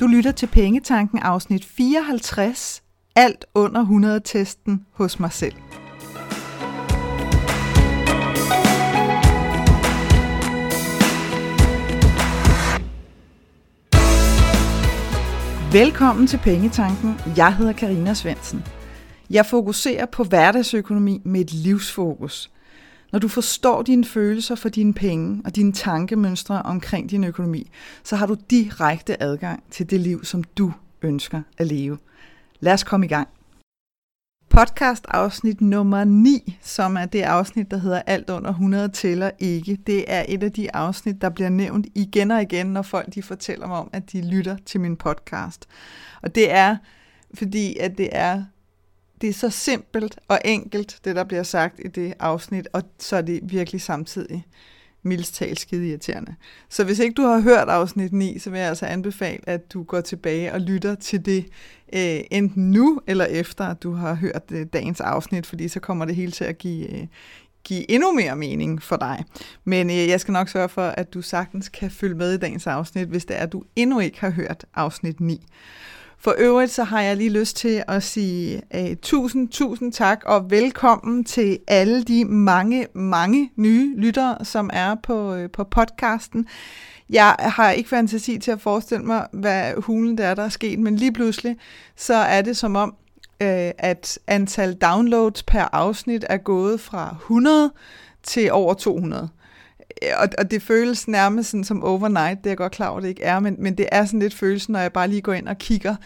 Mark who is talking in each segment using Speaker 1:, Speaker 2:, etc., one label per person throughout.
Speaker 1: Du lytter til Pengetanken afsnit 54, alt under 100 testen hos mig selv. Velkommen til Pengetanken. Jeg hedder Karina Svensen. Jeg fokuserer på hverdagsøkonomi med et livsfokus. Når du forstår dine følelser for dine penge og dine tankemønstre omkring din økonomi, så har du direkte adgang til det liv, som du ønsker at leve. Lad os komme i gang. Podcast afsnit nummer 9, som er det afsnit, der hedder Alt under 100 tæller ikke. Det er et af de afsnit, der bliver nævnt igen og igen, når folk de fortæller mig om, at de lytter til min podcast. Og det er fordi, at det er det er så simpelt og enkelt, det der bliver sagt i det afsnit, og så er det virkelig samtidig mildst talt skide irriterende. Så hvis ikke du har hørt afsnit 9, så vil jeg altså anbefale, at du går tilbage og lytter til det, øh, enten nu eller efter, at du har hørt øh, dagens afsnit, fordi så kommer det hele til at give, øh, give endnu mere mening for dig. Men øh, jeg skal nok sørge for, at du sagtens kan følge med i dagens afsnit, hvis det er, at du endnu ikke har hørt afsnit 9. For øvrigt så har jeg lige lyst til at sige uh, tusind, tusind tak og velkommen til alle de mange, mange nye lyttere, som er på, uh, på podcasten. Jeg har ikke fantasi til at forestille mig, hvad hulen der er, der er sket, men lige pludselig, så er det som om, uh, at antal downloads per afsnit er gået fra 100 til over 200 og, og det føles nærmest sådan som overnight, det er jeg godt klar over, det ikke er, men, men det er sådan lidt følelsen, når jeg bare lige går ind og kigger.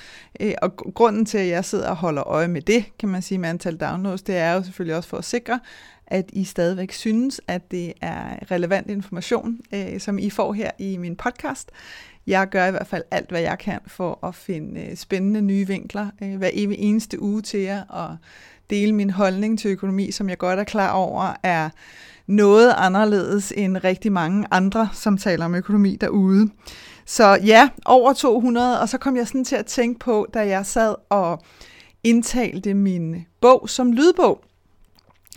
Speaker 1: Øh, og grunden til, at jeg sidder og holder øje med det, kan man sige, med antal downloads, det er jo selvfølgelig også for at sikre, at I stadigvæk synes, at det er relevant information, øh, som I får her i min podcast. Jeg gør i hvert fald alt, hvad jeg kan for at finde øh, spændende nye vinkler øh, hver evig eneste uge til jer, og dele min holdning til økonomi, som jeg godt er klar over er noget anderledes end rigtig mange andre, som taler om økonomi derude. Så ja, over 200, og så kom jeg sådan til at tænke på, da jeg sad og indtalte min bog som lydbog.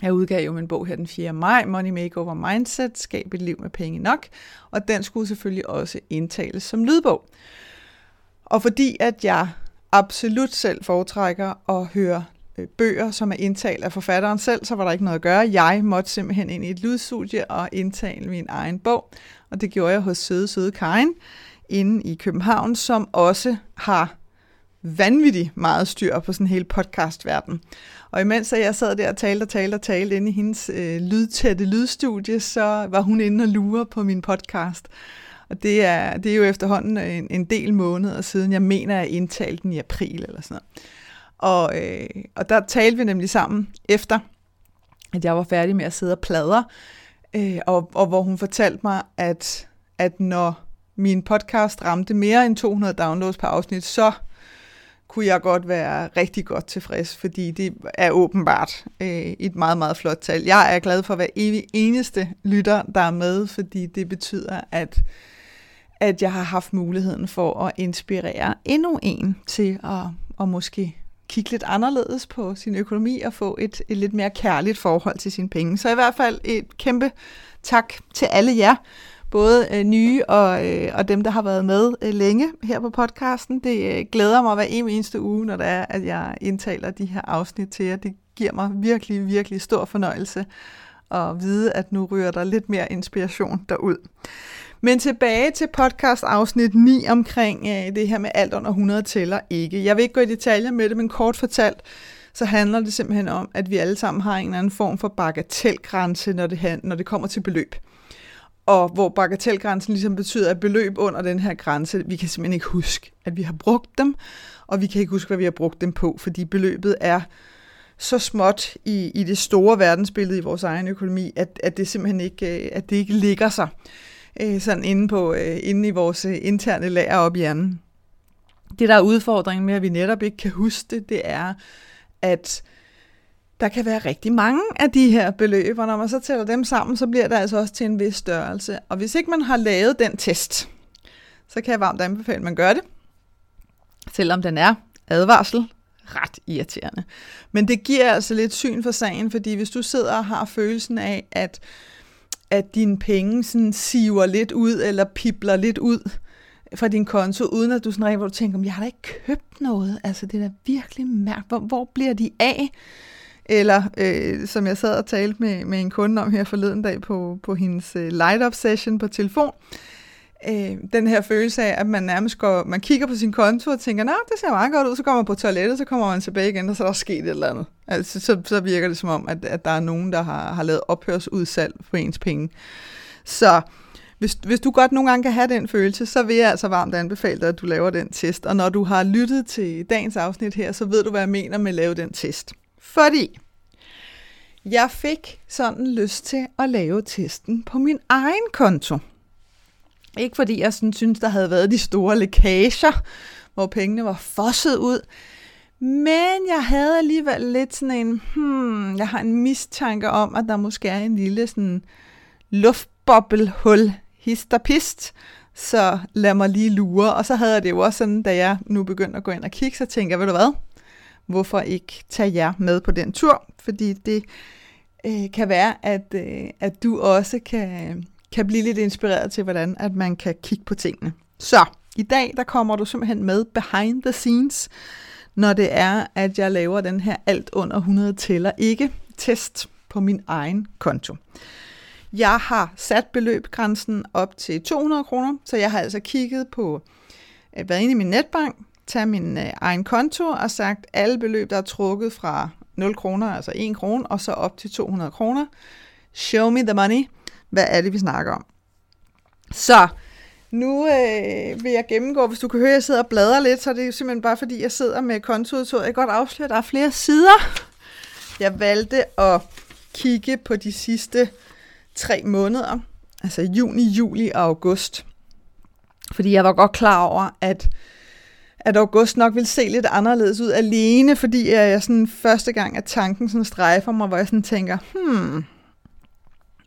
Speaker 1: Jeg udgav jo min bog her den 4. maj, Money Makeover Mindset, Skab et liv med penge nok, og den skulle selvfølgelig også indtales som lydbog. Og fordi at jeg absolut selv foretrækker at høre Øh, bøger, som er indtalt af forfatteren selv, så var der ikke noget at gøre. Jeg måtte simpelthen ind i et lydstudie og indtale min egen bog, og det gjorde jeg hos Søde Søde Karin inde i København, som også har vanvittigt meget styr på sådan hele podcastverden. Og imens jeg sad der og talte og talte og talte inde i hendes øh, lydtætte lydstudie, så var hun inde og lure på min podcast. Og det er, det er jo efterhånden en, en del måneder siden. Jeg mener, at jeg indtalte den i april eller sådan noget. Og, øh, og der talte vi nemlig sammen efter, at jeg var færdig med at sidde og pladre, øh, og, og hvor hun fortalte mig, at, at når min podcast ramte mere end 200 downloads per afsnit, så kunne jeg godt være rigtig godt tilfreds, fordi det er åbenbart øh, et meget, meget flot tal. Jeg er glad for hver evig eneste lytter, der er med, fordi det betyder, at, at jeg har haft muligheden for at inspirere endnu en til at, at måske kigge lidt anderledes på sin økonomi og få et, et lidt mere kærligt forhold til sine penge. Så i hvert fald et kæmpe tak til alle jer, både øh, nye og, øh, og dem, der har været med øh, længe her på podcasten. Det øh, glæder mig hver eneste uge, når det er, at jeg indtaler de her afsnit til jer. Det giver mig virkelig, virkelig stor fornøjelse at vide, at nu ryger der lidt mere inspiration derud. Men tilbage til podcast afsnit 9 omkring øh, det her med alt under 100 tæller ikke. Jeg vil ikke gå i detaljer med det, men kort fortalt, så handler det simpelthen om, at vi alle sammen har en eller anden form for bagatelgrænse, når det, når det kommer til beløb. Og hvor bagatelgrænsen ligesom betyder, at beløb under den her grænse, vi kan simpelthen ikke huske, at vi har brugt dem, og vi kan ikke huske, hvad vi har brugt dem på, fordi beløbet er så småt i, i det store verdensbillede i vores egen økonomi, at, at det simpelthen ikke, øh, at det ikke ligger sig øh, sådan inde, på, øh, inde i vores øh, interne lager op i hjernen. Det, der er udfordringen med, at vi netop ikke kan huske det, det er, at der kan være rigtig mange af de her beløb, og når man så tæller dem sammen, så bliver det altså også til en vis størrelse. Og hvis ikke man har lavet den test, så kan jeg varmt anbefale, at man gør det, selvom den er advarsel ret irriterende. Men det giver altså lidt syn for sagen, fordi hvis du sidder og har følelsen af, at at dine penge sådan siver lidt ud, eller pipler lidt ud fra din konto, uden at du sådan rent, hvor du tænker, jeg har da ikke købt noget. Altså, det er da virkelig mærkeligt. Hvor, hvor bliver de af? Eller øh, som jeg sad og talte med, med en kunde om her forleden dag på, på hendes øh, light-up session på telefon, øh, øh, den her følelse af, at man nærmest går, man kigger på sin konto og tænker, nej, det ser meget godt ud, så kommer man på toilettet, så kommer man tilbage igen, og så er der sket et eller andet. Altså, så, så virker det som om, at, at der er nogen, der har, har lavet ophørsudsalg for ens penge. Så hvis, hvis du godt nogle gange kan have den følelse, så vil jeg altså varmt anbefale dig, at du laver den test. Og når du har lyttet til dagens afsnit her, så ved du, hvad jeg mener med at lave den test. Fordi jeg fik sådan lyst til at lave testen på min egen konto. Ikke fordi jeg sådan synes, der havde været de store lækager, hvor pengene var fosset ud, men jeg havde alligevel lidt sådan en, hmm, jeg har en mistanke om, at der måske er en lille sådan luftboblehul, histerpist, så lad mig lige lure. Og så havde jeg det jo også sådan, da jeg nu begyndte at gå ind og kigge, så tænkte jeg, ved du hvad, hvorfor ikke tage jer med på den tur? Fordi det øh, kan være, at, øh, at du også kan, kan blive lidt inspireret til, hvordan at man kan kigge på tingene. Så i dag, der kommer du simpelthen med behind the scenes, når det er, at jeg laver den her alt under 100 tæller ikke test på min egen konto. Jeg har sat beløbgrænsen op til 200 kroner, så jeg har altså kigget på, øh, været inde i min netbank, taget min øh, egen konto og sagt, alle beløb, der er trukket fra 0 kroner, altså 1 krone, og så op til 200 kroner. Show me the money. Hvad er det, vi snakker om? Så nu øh, vil jeg gennemgå, hvis du kan høre, at jeg sidder og bladrer lidt, så er det simpelthen bare fordi, jeg sidder med kontoudtoget. Jeg kan godt afsløre, at der er flere sider. Jeg valgte at kigge på de sidste tre måneder, altså juni, juli og august. Fordi jeg var godt klar over, at, at august nok ville se lidt anderledes ud alene, fordi jeg sådan første gang, at tanken sådan strejfer mig, hvor jeg sådan tænker, hmm,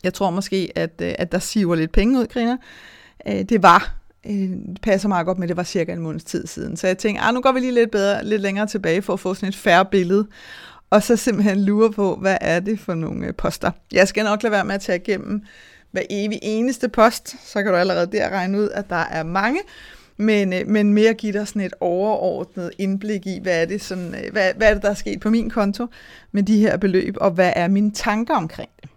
Speaker 1: jeg tror måske, at, øh, at der siver lidt penge ud, griner. Øh, det var, øh, det passer meget godt med, det var cirka en måneds tid siden. Så jeg tænkte, ah, nu går vi lige lidt, bedre, lidt længere tilbage for at få sådan et færre billede. Og så simpelthen lure på, hvad er det for nogle poster. Jeg skal nok lade være med at tage igennem hver evig eneste post, så kan du allerede der regne ud, at der er mange, men, men mere give dig sådan et overordnet indblik i, hvad er, det sådan, hvad, hvad er det, der er sket på min konto med de her beløb, og hvad er mine tanker omkring det.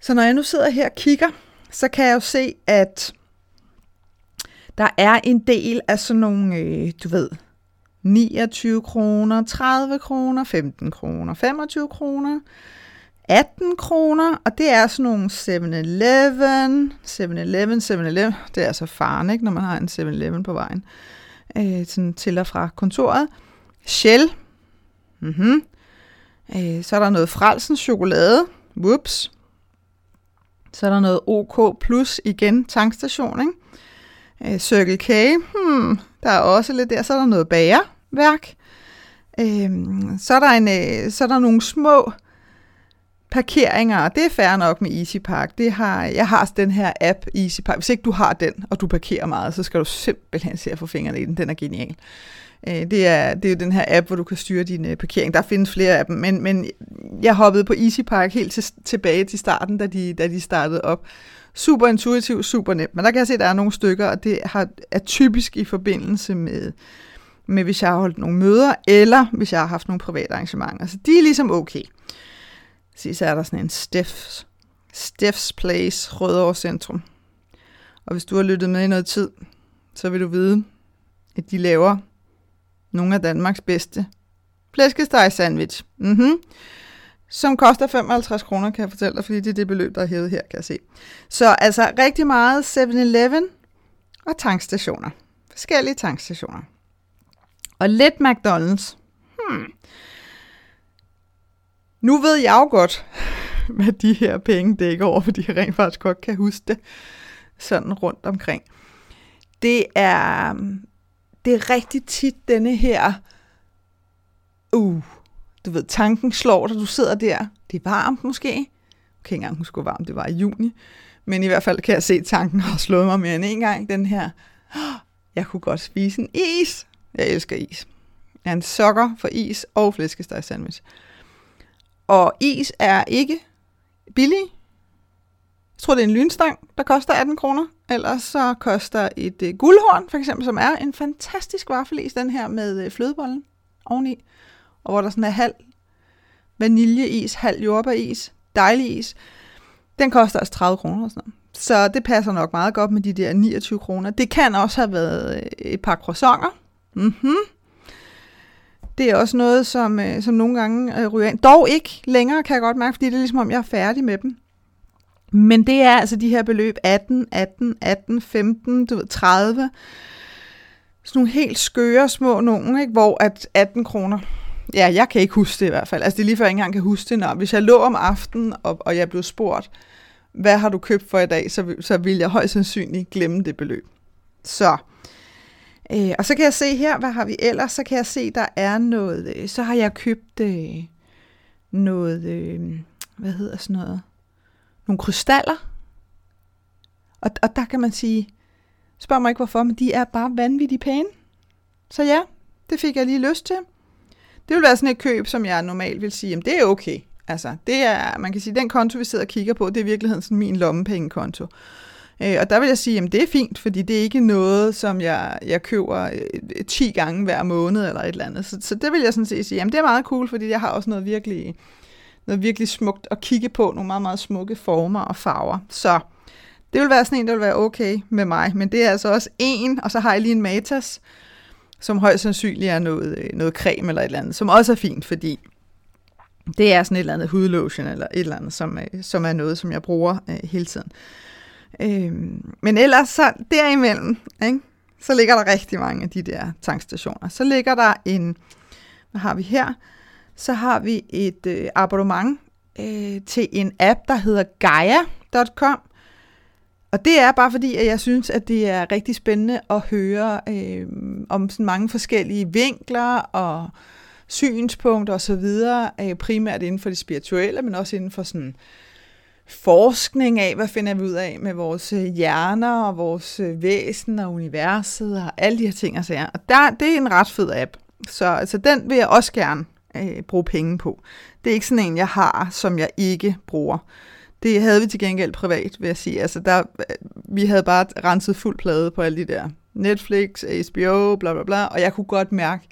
Speaker 1: Så når jeg nu sidder her og kigger, så kan jeg jo se, at der er en del af sådan nogle, øh, du ved, 29 kroner, 30 kroner, 15 kroner, 25 kroner, 18 kroner, og det er sådan nogle 7-Eleven, 7-Eleven, 7-Eleven, det er altså faren, ikke, når man har en 7-Eleven på vejen, øh, sådan til og fra kontoret. Shell, mm-hmm. øh, så er der noget Frelsens chokolade, whoops, så er der noget OK Plus igen, tankstation, ikke? Øh, Circle K, hmm, der er også lidt der. Så er der noget bagerværk. Øh, så, er der en, øh, så er der nogle små parkeringer, og det er fair nok med Easy Park. Det har, jeg har den her app, Easy Park. Hvis ikke du har den, og du parkerer meget, så skal du simpelthen se at få fingrene i den. Den er genial. Øh, det er, det er jo den her app, hvor du kan styre din øh, parkering. Der findes flere af dem, men, men jeg hoppede på Easy Park helt til, tilbage til starten, da de, da de startede op. Super intuitivt, super nemt. Men der kan jeg se, at der er nogle stykker, og det har, er typisk i forbindelse med, med, hvis jeg har holdt nogle møder, eller hvis jeg har haft nogle private arrangementer. Så de er ligesom okay. Så, så er der sådan en Steffs, Steffs Place, Rødovre Centrum. Og hvis du har lyttet med i noget tid, så vil du vide, at de laver nogle af Danmarks bedste flæskesteg sandwich. Mm-hmm. Som koster 55 kroner, kan jeg fortælle dig, fordi det er det beløb, der er hævet her, kan jeg se. Så altså rigtig meget 7-Eleven og tankstationer. Forskellige tankstationer. Og lidt McDonald's. Hmm. Nu ved jeg jo godt, hvad de her penge dækker over, fordi jeg rent faktisk godt kan huske det sådan rundt omkring. Det er det er rigtig tit denne her, uh, du ved, tanken slår dig, du sidder der, det er varmt måske, jeg kan ikke engang huske, hvor varmt det var i juni, men i hvert fald kan jeg se, at tanken har slået mig mere end en gang, den her, jeg kunne godt spise en is, jeg elsker is. Jeg er en sokker for is og flæskesteg sandwich. Og is er ikke billig. Jeg tror, det er en lynstang, der koster 18 kroner. Ellers så koster et øh, guldhorn, for eksempel, som er en fantastisk vaffelis, den her med øh, flødebollen oveni. Og hvor der sådan er halv vaniljeis, halv jordbæris, dejlig is. Den koster altså 30 kroner og sådan noget. Så det passer nok meget godt med de der 29 kroner. Det kan også have været øh, et par croissanter. Mm-hmm. Det er også noget, som, øh, som nogle gange øh, ryger ind. Dog ikke længere, kan jeg godt mærke, fordi det er ligesom, om jeg er færdig med dem. Men det er altså de her beløb 18, 18, 18, 15, du ved, 30. Sådan nogle helt skøre små nogen, ikke? hvor at 18 kroner, ja, jeg kan ikke huske det i hvert fald. Altså det er lige før jeg ikke engang kan huske det. Når, hvis jeg lå om aftenen, og, og jeg blev spurgt, hvad har du købt for i dag, så, så vil jeg højst sandsynligt glemme det beløb. Så, øh, og så kan jeg se her, hvad har vi ellers? Så kan jeg se, der er noget, øh, så har jeg købt øh, noget, øh, hvad hedder sådan noget, nogle krystaller. Og, og der kan man sige, spørg mig ikke hvorfor, men de er bare vanvittigt pæne. Så ja, det fik jeg lige lyst til. Det vil være sådan et køb, som jeg normalt vil sige, jamen det er okay. Altså, det er, man kan sige, den konto, vi sidder og kigger på, det er i virkeligheden sådan min lommepengekonto. Øh, og der vil jeg sige, at det er fint, fordi det er ikke noget, som jeg, jeg køber øh, 10 gange hver måned eller et eller andet. Så, så det vil jeg sådan set sige, at det er meget cool, fordi jeg har også noget virkelig, noget virkelig smukt at kigge på, nogle meget, meget smukke former og farver. Så det vil være sådan en, der vil være okay med mig, men det er altså også en, og så har jeg lige en Matas, som højst sandsynligt er noget, øh, noget creme eller et eller andet, som også er fint, fordi det er sådan et eller andet hudlotion eller et eller andet, som, øh, som er noget, som jeg bruger øh, hele tiden. Øh, men ellers så derimellem, ikke, så ligger der rigtig mange af de der tankstationer. Så ligger der en, hvad har vi her? Så har vi et øh, abonnement øh, til en app, der hedder Gaia.com. Og det er bare fordi, at jeg synes, at det er rigtig spændende at høre øh, om sådan mange forskellige vinkler og synspunkter osv., øh, primært inden for det spirituelle, men også inden for sådan forskning af, hvad finder vi ud af med vores øh, hjerner og vores øh, væsen og universet og alle de her ting og sager. Og der, det er en ret fed app, så altså, den vil jeg også gerne øh, bruge penge på. Det er ikke sådan en, jeg har, som jeg ikke bruger. Det havde vi til gengæld privat, vil jeg sige. Altså, der, vi havde bare renset fuld plade på alle de der Netflix, HBO, bla bla bla, og jeg kunne godt mærke,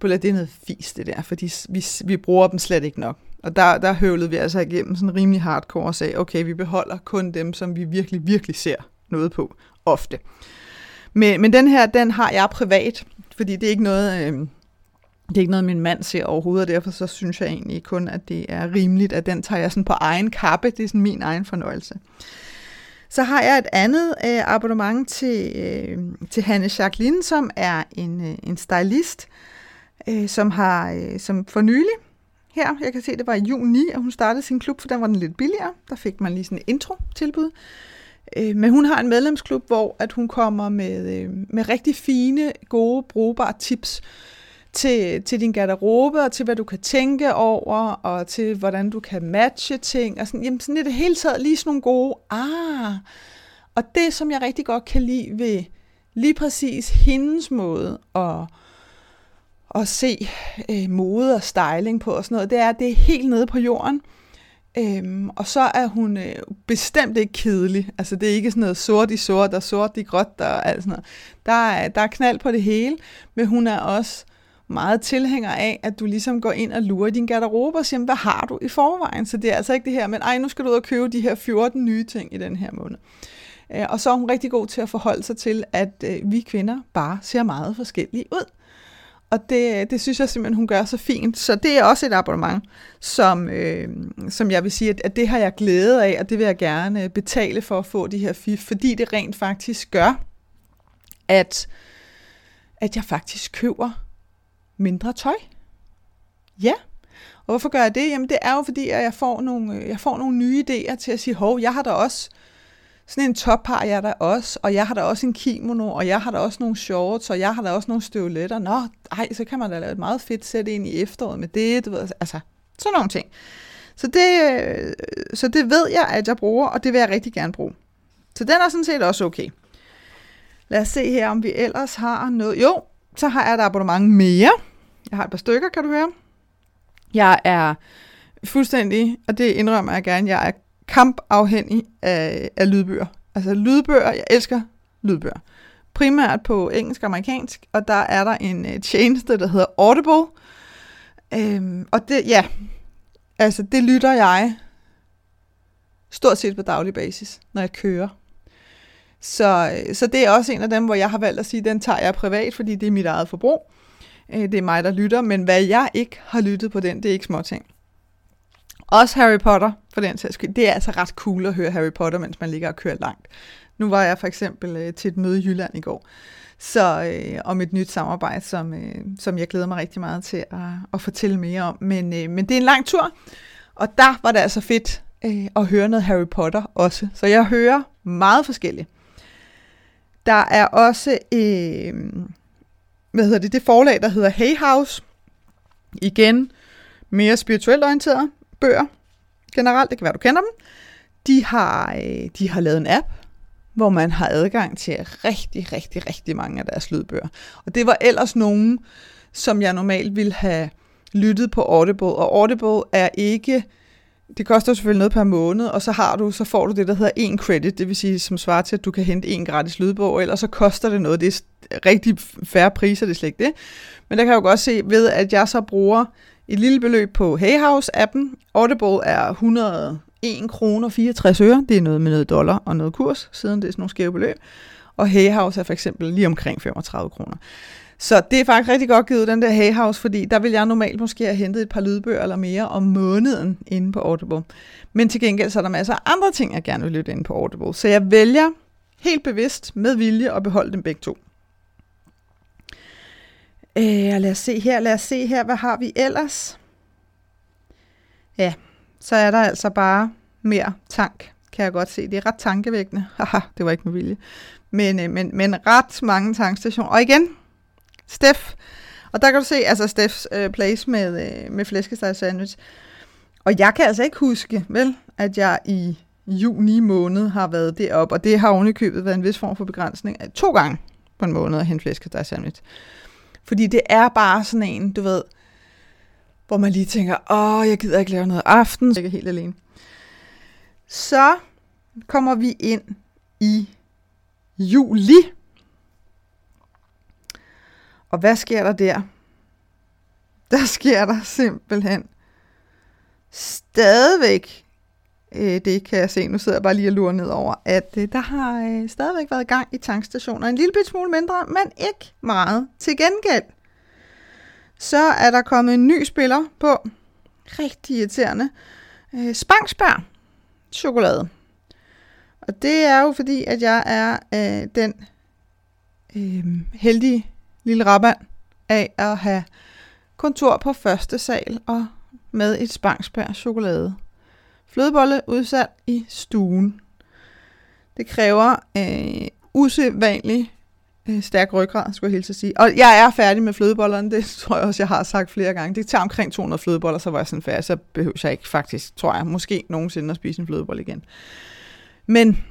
Speaker 1: på det er noget fis, det der, fordi vi, vi bruger dem slet ikke nok. Og der, der høvlede vi altså igennem sådan rimelig hardcore og sagde, okay, vi beholder kun dem, som vi virkelig, virkelig ser noget på, ofte. Men, men den her, den har jeg privat, fordi det er ikke noget, øh, det er ikke noget, min mand ser overhovedet, og derfor så synes jeg egentlig kun, at det er rimeligt, at den tager jeg sådan på egen kappe. Det er sådan min egen fornøjelse. Så har jeg et andet øh, abonnement til, øh, til Hanne Jacqueline, som er en, øh, en stylist, øh, som har øh, som for nylig her, jeg kan se, det var i juni, og hun startede sin klub, for den var den lidt billigere. Der fik man lige sådan et intro-tilbud. Øh, men hun har en medlemsklub, hvor at hun kommer med, øh, med rigtig fine, gode, brugbare tips til, til din garderobe, og til hvad du kan tænke over, og til hvordan du kan matche ting, og sådan, jamen sådan i det hele taget lige sådan nogle gode, ah, og det som jeg rigtig godt kan lide ved lige præcis hendes måde at, at se øh, mode og styling på og sådan noget, det er, at det er helt nede på jorden. Øhm, og så er hun øh, bestemt ikke kedelig. Altså det er ikke sådan noget sort i sort og sort i gråt og alt sådan noget. Der er, der er knald på det hele, men hun er også meget tilhænger af, at du ligesom går ind og lurer din garderobe og siger, hvad har du i forvejen? Så det er altså ikke det her, men ej, nu skal du ud og købe de her 14 nye ting i den her måned. Øh, og så er hun rigtig god til at forholde sig til, at øh, vi kvinder bare ser meget forskellige ud. Og det, øh, det synes jeg simpelthen, hun gør så fint. Så det er også et abonnement, som, øh, som jeg vil sige, at, at det har jeg glæde af, og det vil jeg gerne betale for at få de her fif, fordi det rent faktisk gør, at, at jeg faktisk køber mindre tøj. Ja. Og hvorfor gør jeg det? Jamen det er jo fordi, at jeg får nogle, øh, jeg får nogle nye idéer til at sige, hov, jeg har da også sådan en top har jeg da også, og jeg har da også en kimono, og jeg har da også nogle shorts, og jeg har da også nogle støvletter. Nå, ej, så kan man da lave et meget fedt sæt ind i efteråret med det, du ved, altså sådan nogle ting. Så det, øh, så det ved jeg, at jeg bruger, og det vil jeg rigtig gerne bruge. Så den er sådan set også okay. Lad os se her, om vi ellers har noget. Jo, så har jeg et abonnement mere. Jeg har et par stykker, kan du høre. Jeg er fuldstændig, og det indrømmer jeg gerne, jeg er kampafhængig af, af lydbøger. Altså lydbøger, jeg elsker lydbøger. Primært på engelsk og amerikansk, og der er der en uh, tjeneste, der hedder Audible. Øhm, og det, ja, altså det lytter jeg stort set på daglig basis, når jeg kører. Så, øh, så det er også en af dem, hvor jeg har valgt at sige, den tager jeg privat, fordi det er mit eget forbrug. Øh, det er mig, der lytter, men hvad jeg ikke har lyttet på den, det er ikke småting. Også Harry Potter, for den sags skyld. Det er altså ret cool at høre Harry Potter, mens man ligger og kører langt. Nu var jeg for eksempel øh, til et møde i Jylland i går, så øh, om et nyt samarbejde, som, øh, som jeg glæder mig rigtig meget til at, at fortælle mere om. Men, øh, men det er en lang tur, og der var det altså fedt øh, at høre noget Harry Potter også. Så jeg hører meget forskelligt. Der er også øh, hvad hedder det, det forlag, der hedder Hay House. Igen, mere spirituelt orienteret bøger generelt. Det kan være, du kender dem. De har, øh, de har lavet en app, hvor man har adgang til rigtig, rigtig, rigtig mange af deres lydbøger. Og det var ellers nogen, som jeg normalt ville have lyttet på Audible. Og Audible er ikke det koster selvfølgelig noget per måned, og så har du, så får du det, der hedder en credit, det vil sige, som svarer til, at du kan hente en gratis lydbog, eller så koster det noget. Det er rigtig færre priser, det er slet ikke det. Men der kan jeg jo godt se ved, at jeg så bruger et lille beløb på Hayhouse-appen. Audible er 101 kroner 64 øre. Det er noget med noget dollar og noget kurs, siden det er sådan nogle skæve beløb. Og Hayhouse er for eksempel lige omkring 35 kroner. Så det er faktisk rigtig godt givet den der Hay House, fordi der vil jeg normalt måske have hentet et par lydbøger eller mere om måneden inde på Audible. Men til gengæld så er der masser af andre ting, jeg gerne vil lytte inde på Audible. Så jeg vælger helt bevidst med vilje at beholde dem begge to. Øh, lad os se her, lad os se her, hvad har vi ellers? Ja, så er der altså bare mere tank, kan jeg godt se. Det er ret tankevækkende. Haha, det var ikke med vilje. Men, øh, men, men ret mange tankstationer. Og igen, Steff. Og der kan du se, altså Steffs øh, place med, øh, med flæskesteg sandwich. Og jeg kan altså ikke huske, vel, at jeg i juni måned har været deroppe, og det har ovenikøbet været en vis form for begrænsning. To gange på en måned at hente flæskesteg sandwich. Fordi det er bare sådan en, du ved, hvor man lige tænker, åh, jeg gider ikke lave noget aften, så jeg er helt alene. Så kommer vi ind i juli og hvad sker der der? Der sker der simpelthen stadigvæk, øh, det kan jeg se, nu sidder jeg bare lige og lurer ned over, at øh, der har øh, stadigvæk været gang i tankstationer. En lille smule mindre, men ikke meget. Til gengæld, så er der kommet en ny spiller på. Rigtig irriterende. Øh, Spangsbær chokolade. Og det er jo fordi, at jeg er øh, den øh, heldige lille rabat af at have kontor på første sal og med et spangsbær chokolade. Flødebolle udsat i stuen. Det kræver øh, usædvanlig øh, stærk ryggrad, skulle jeg helt sige. Og jeg er færdig med flødebollerne, det tror jeg også, jeg har sagt flere gange. Det tager omkring 200 flødeboller, så var jeg sådan færdig, så behøver jeg ikke faktisk, tror jeg, måske nogensinde at spise en flødebolle igen. Men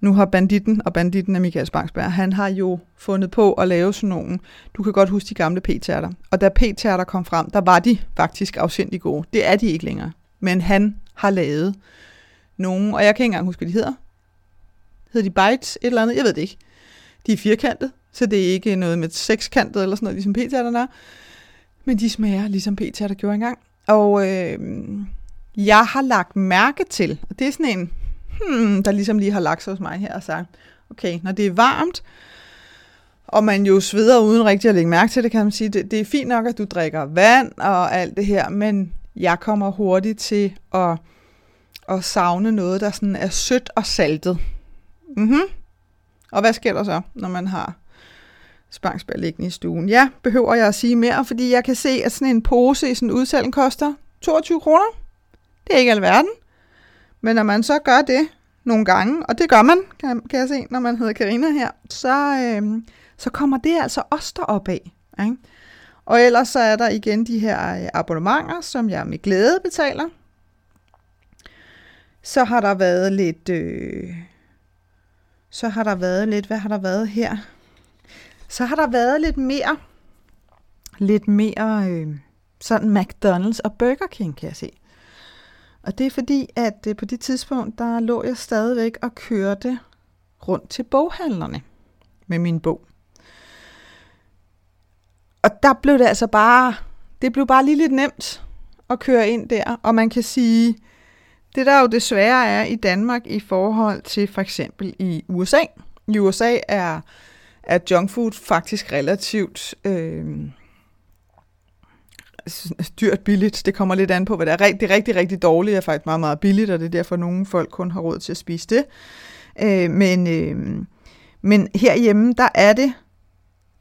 Speaker 1: nu har banditten, og banditten er Michael Spangsberg, han har jo fundet på at lave sådan nogle, du kan godt huske de gamle p-tærter. Og da p-tærter kom frem, der var de faktisk afsindig gode. Det er de ikke længere. Men han har lavet nogle, og jeg kan ikke engang huske, hvad de hedder. Hedder de bites, et eller andet? Jeg ved det ikke. De er firkantet, så det er ikke noget med sekskantet eller sådan noget, ligesom p-tærterne er. Men de smager ligesom p-tærter gjorde engang. Og øh, jeg har lagt mærke til, og det er sådan en, hmm, der ligesom lige har lagt sig hos mig her og sagt, okay, når det er varmt, og man jo sveder uden rigtig at lægge mærke til det, kan man sige, det, det er fint nok, at du drikker vand og alt det her, men jeg kommer hurtigt til at, at savne noget, der sådan er sødt og saltet. Mm-hmm. Og hvad sker der så, når man har spangsbær liggende i stuen? Ja, behøver jeg at sige mere, fordi jeg kan se, at sådan en pose i sådan en udsalg koster 22 kroner. Det er ikke alverden. Men når man så gør det nogle gange, og det gør man, kan, kan jeg se, når man hedder Karina her, så, øh, så kommer det altså også derop af. Ikke? Og ellers så er der igen de her øh, abonnementer, som jeg med glæde betaler. Så har der været lidt... Øh, så har der været lidt... Hvad har der været her? Så har der været lidt mere... Lidt mere... Øh, sådan McDonald's og Burger King, kan jeg se. Og det er fordi, at øh, på det tidspunkt, der lå jeg stadigvæk og kørte rundt til boghandlerne med min bog. Og der blev det altså bare, det blev bare lige lidt nemt at køre ind der, og man kan sige, det der jo desværre er i Danmark i forhold til for eksempel i USA. I USA er, er junkfood faktisk relativt øh, dyrt billigt. Det kommer lidt an på, hvad det er. Det er rigtig, rigtig dårligt er faktisk meget, meget billigt, og det er derfor, at nogle folk kun har råd til at spise det. Øh, men, øh, men herhjemme, der er det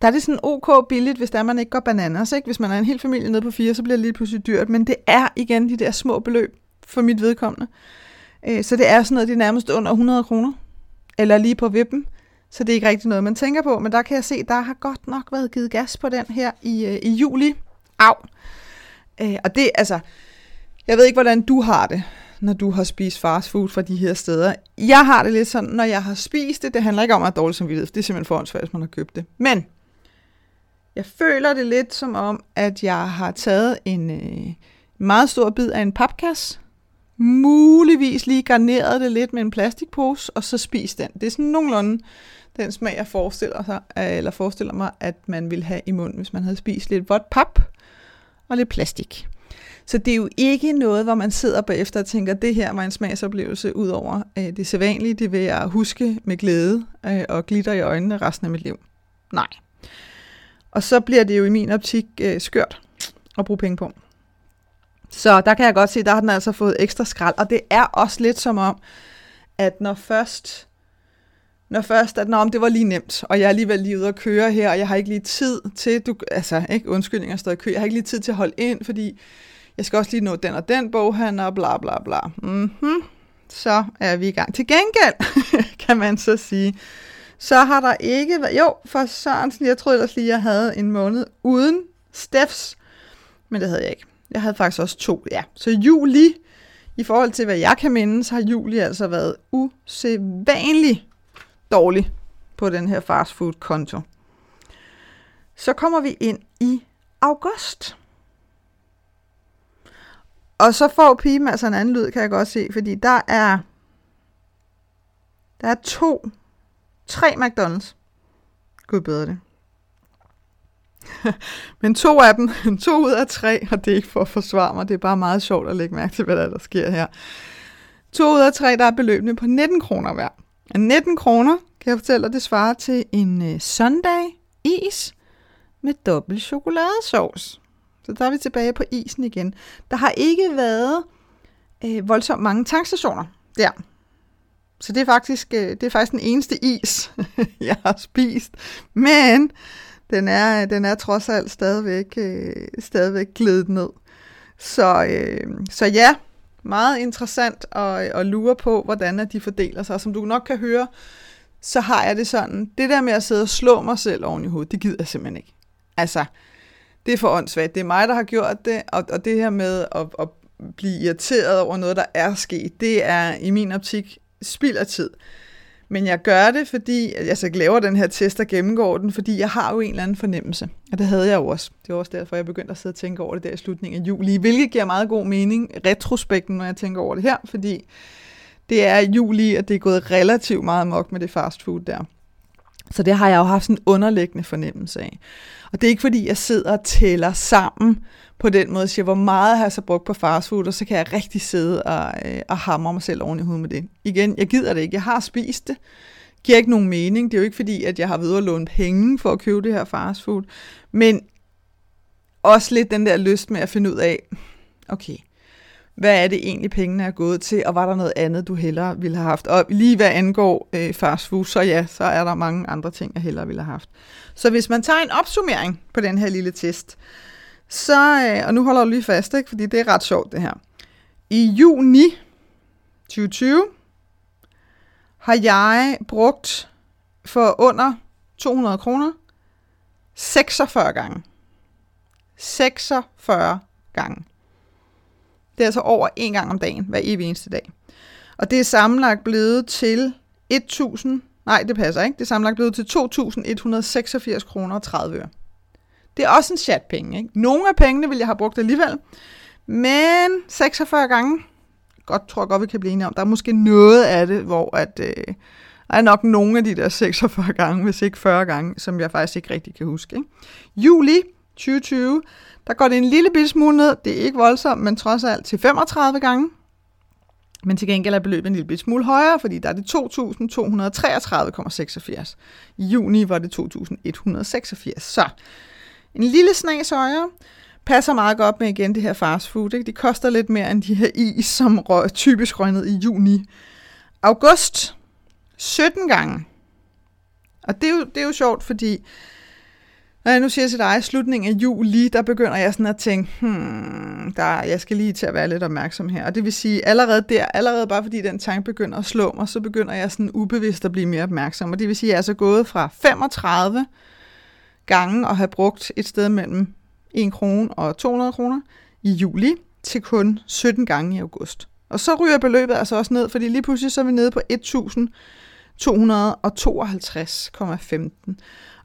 Speaker 1: der er det sådan ok billigt, hvis der man ikke går bananas. Ikke? Hvis man er en hel familie nede på fire, så bliver det lige pludselig dyrt. Men det er igen de der små beløb for mit vedkommende. Øh, så det er sådan noget, det er nærmest under 100 kroner. Eller lige på vippen. Så det er ikke rigtig noget, man tænker på. Men der kan jeg se, der har godt nok været givet gas på den her i, øh, i juli. Au! Øh, og det, altså, jeg ved ikke, hvordan du har det, når du har spist fast food fra de her steder. Jeg har det lidt sådan, når jeg har spist det, det handler ikke om at have dårligt samvittighed, for det er simpelthen forhåndsvært, hvis man har købt det. Men jeg føler det lidt som om, at jeg har taget en øh, meget stor bid af en papkasse, muligvis lige garneret det lidt med en plastikpose, og så spist den. Det er sådan nogenlunde den smag, jeg forestiller, sig, eller forestiller mig, at man ville have i munden, hvis man havde spist lidt vådt pap og lidt plastik. Så det er jo ikke noget, hvor man sidder bagefter og tænker, at det her var en smagsoplevelse ud over øh, det sædvanlige. Det vil jeg huske med glæde øh, og glitter i øjnene resten af mit liv. Nej. Og så bliver det jo i min optik øh, skørt at bruge penge på. Så der kan jeg godt se, der har den altså fået ekstra skrald. Og det er også lidt som om, at når først, når først at om det var lige nemt, og jeg er alligevel lige ude at køre her, og jeg har ikke lige tid til, du, altså ikke undskyldning, jeg står i kø, jeg har ikke lige tid til at holde ind, fordi jeg skal også lige nå den og den boghandler, og bla bla bla. Mm-hmm. Så er vi i gang. Til gengæld, kan man så sige, så har der ikke været... Jo, for Sørensen, jeg troede ellers lige, jeg havde en måned uden Steffs, men det havde jeg ikke. Jeg havde faktisk også to, ja. Så juli, i forhold til hvad jeg kan mindes, har juli altså været usædvanlig dårlig på den her fastfood-konto. Så kommer vi ind i august. Og så får pigen altså en anden lyd, kan jeg godt se, fordi der er, der er to Tre McDonald's. Gud bedre det. Men to af dem, to ud af tre, og det er ikke for at forsvare mig, det er bare meget sjovt at lægge mærke til, hvad der, der sker her. To ud af tre, der er beløbende på 19 kroner hver. 19 kroner, kan jeg fortælle dig, det svarer til en øh, Sunday is med dobbelt chokoladesauce. Så der er vi tilbage på isen igen. Der har ikke været øh, voldsomt mange tankstationer der. Så det er faktisk, øh, det er faktisk den eneste is, jeg har spist. Men den er, den er trods alt stadigvæk, øh, stadigvæk glædet ned. Så, øh, så ja, meget interessant at, at lure på, hvordan de fordeler sig. Som du nok kan høre, så har jeg det sådan, det der med at sidde og slå mig selv oven i hovedet, det gider jeg simpelthen ikke. Altså, det er for åndssvagt. Det er mig, der har gjort det, og, og det her med at, at blive irriteret over noget, der er sket, det er i min optik spild af tid. Men jeg gør det, fordi altså, jeg laver den her test og gennemgår den, fordi jeg har jo en eller anden fornemmelse. Og det havde jeg jo også. Det var også derfor, jeg begyndte at sidde og tænke over det der i slutningen af juli, hvilket giver meget god mening retrospekten, når jeg tænker over det her, fordi det er juli, og det er gået relativt meget mok med det fast food der. Så det har jeg jo haft sådan en underliggende fornemmelse af. Og det er ikke fordi, jeg sidder og tæller sammen på den måde, siger, hvor meget har jeg så brugt på fastfood, og så kan jeg rigtig sidde og, øh, og hamre mig selv oven i hovedet med det. Igen, jeg gider det ikke. Jeg har spist det. Giver ikke nogen mening. Det er jo ikke fordi, at jeg har ved at låne penge for at købe det her fastfood. Men også lidt den der lyst med at finde ud af, okay, hvad er det egentlig, pengene er gået til, og var der noget andet, du hellere ville have haft? Og lige hvad angår øh, fast food, så ja, så er der mange andre ting, jeg hellere ville have haft. Så hvis man tager en opsummering på den her lille test, så, øh, og nu holder du lige fast, ikke? fordi det er ret sjovt det her. I juni 2020 har jeg brugt for under 200 kroner 46 gange. 46 gange. Det er altså over en gang om dagen, hver evig eneste dag. Og det er sammenlagt blevet til 1000, nej det passer ikke, det er sammenlagt blevet til 2186 kroner og 30 øre. Det er også en chat penge. Ikke? Nogle af pengene vil jeg have brugt alligevel, men 46 gange godt, tror jeg godt, vi kan blive enige om. Der er måske noget af det, hvor at, øh, der er nok nogle af de der 46 gange, hvis ikke 40 gange, som jeg faktisk ikke rigtig kan huske. Ikke? Juli 2020, der går det en lille bitte smule ned. Det er ikke voldsomt, men trods alt til 35 gange. Men til gengæld er beløbet en lille bitte smule højere, fordi der er det 2.233,86. I juni var det 2.186. Så en lille snas højere passer meget godt med igen det her fast food. Ikke? De koster lidt mere end de her is, som røg, typisk røg ned i juni. August 17 gange. Og det er jo, det er jo sjovt, fordi når jeg nu siger til dig, i slutningen af juli, der begynder jeg sådan at tænke, hmm, der, jeg skal lige til at være lidt opmærksom her. Og det vil sige, allerede der, allerede bare fordi den tanke begynder at slå mig, så begynder jeg sådan ubevidst at blive mere opmærksom. Og det vil sige, at jeg er så gået fra 35 gange at have brugt et sted mellem 1 krone og 200 kroner i juli, til kun 17 gange i august. Og så ryger beløbet altså også ned, fordi lige pludselig så er vi nede på 1.252,15.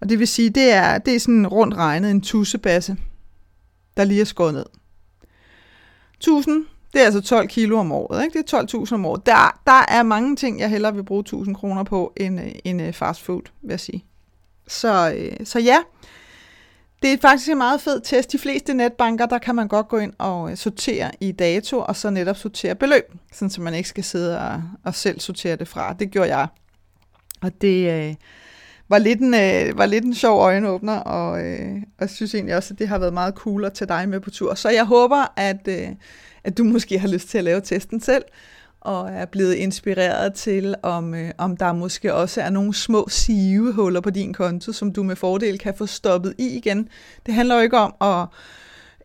Speaker 1: Og det vil sige, det er, det er sådan rundt regnet en tussebasse, der lige er skåret ned. 1000, det er altså 12 kilo om året, ikke? Det er 12.000 om året. Der, der er mange ting, jeg hellere vil bruge 1000 kroner på, end, øh, end øh, fast food, vil jeg sige. Så, øh, så ja, det er faktisk en meget fed test. De fleste netbanker, der kan man godt gå ind og øh, sortere i dato, og så netop sortere beløb, sådan så man ikke skal sidde og, og selv sortere det fra. Det gjorde jeg. Og det øh, var, lidt en, øh, var lidt en sjov øjenåbner, og, øh, og synes egentlig også, at det har været meget cool at tage dig med på tur. Så jeg håber, at, øh, at du måske har lyst til at lave testen selv, og er blevet inspireret til, om, øh, om der måske også er nogle små sivehuller på din konto, som du med fordel kan få stoppet i igen. Det handler jo ikke om at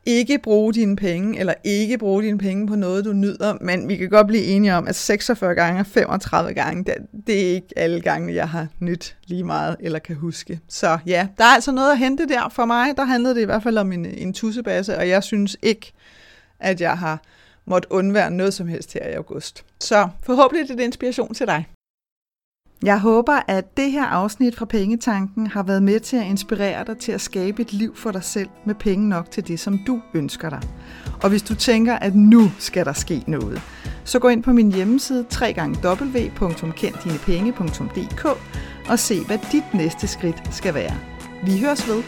Speaker 1: ikke bruge dine penge, eller ikke bruge dine penge på noget, du nyder, men vi kan godt blive enige om, at 46 gange og 35 gange, det, det er ikke alle gange, jeg har nyt lige meget, eller kan huske. Så ja, der er altså noget at hente der for mig. Der handlede det i hvert fald om en, en tussebasse, og jeg synes ikke, at jeg har måtte undvære noget som helst her i august. Så forhåbentlig er det inspiration til dig. Jeg håber, at det her afsnit fra Pengetanken har været med til at inspirere dig til at skabe et liv for dig selv med penge nok til det, som du ønsker dig. Og hvis du tænker, at nu skal der ske noget, så gå ind på min hjemmeside www.kenddinepenge.dk og se, hvad dit næste skridt skal være. Vi høres ved.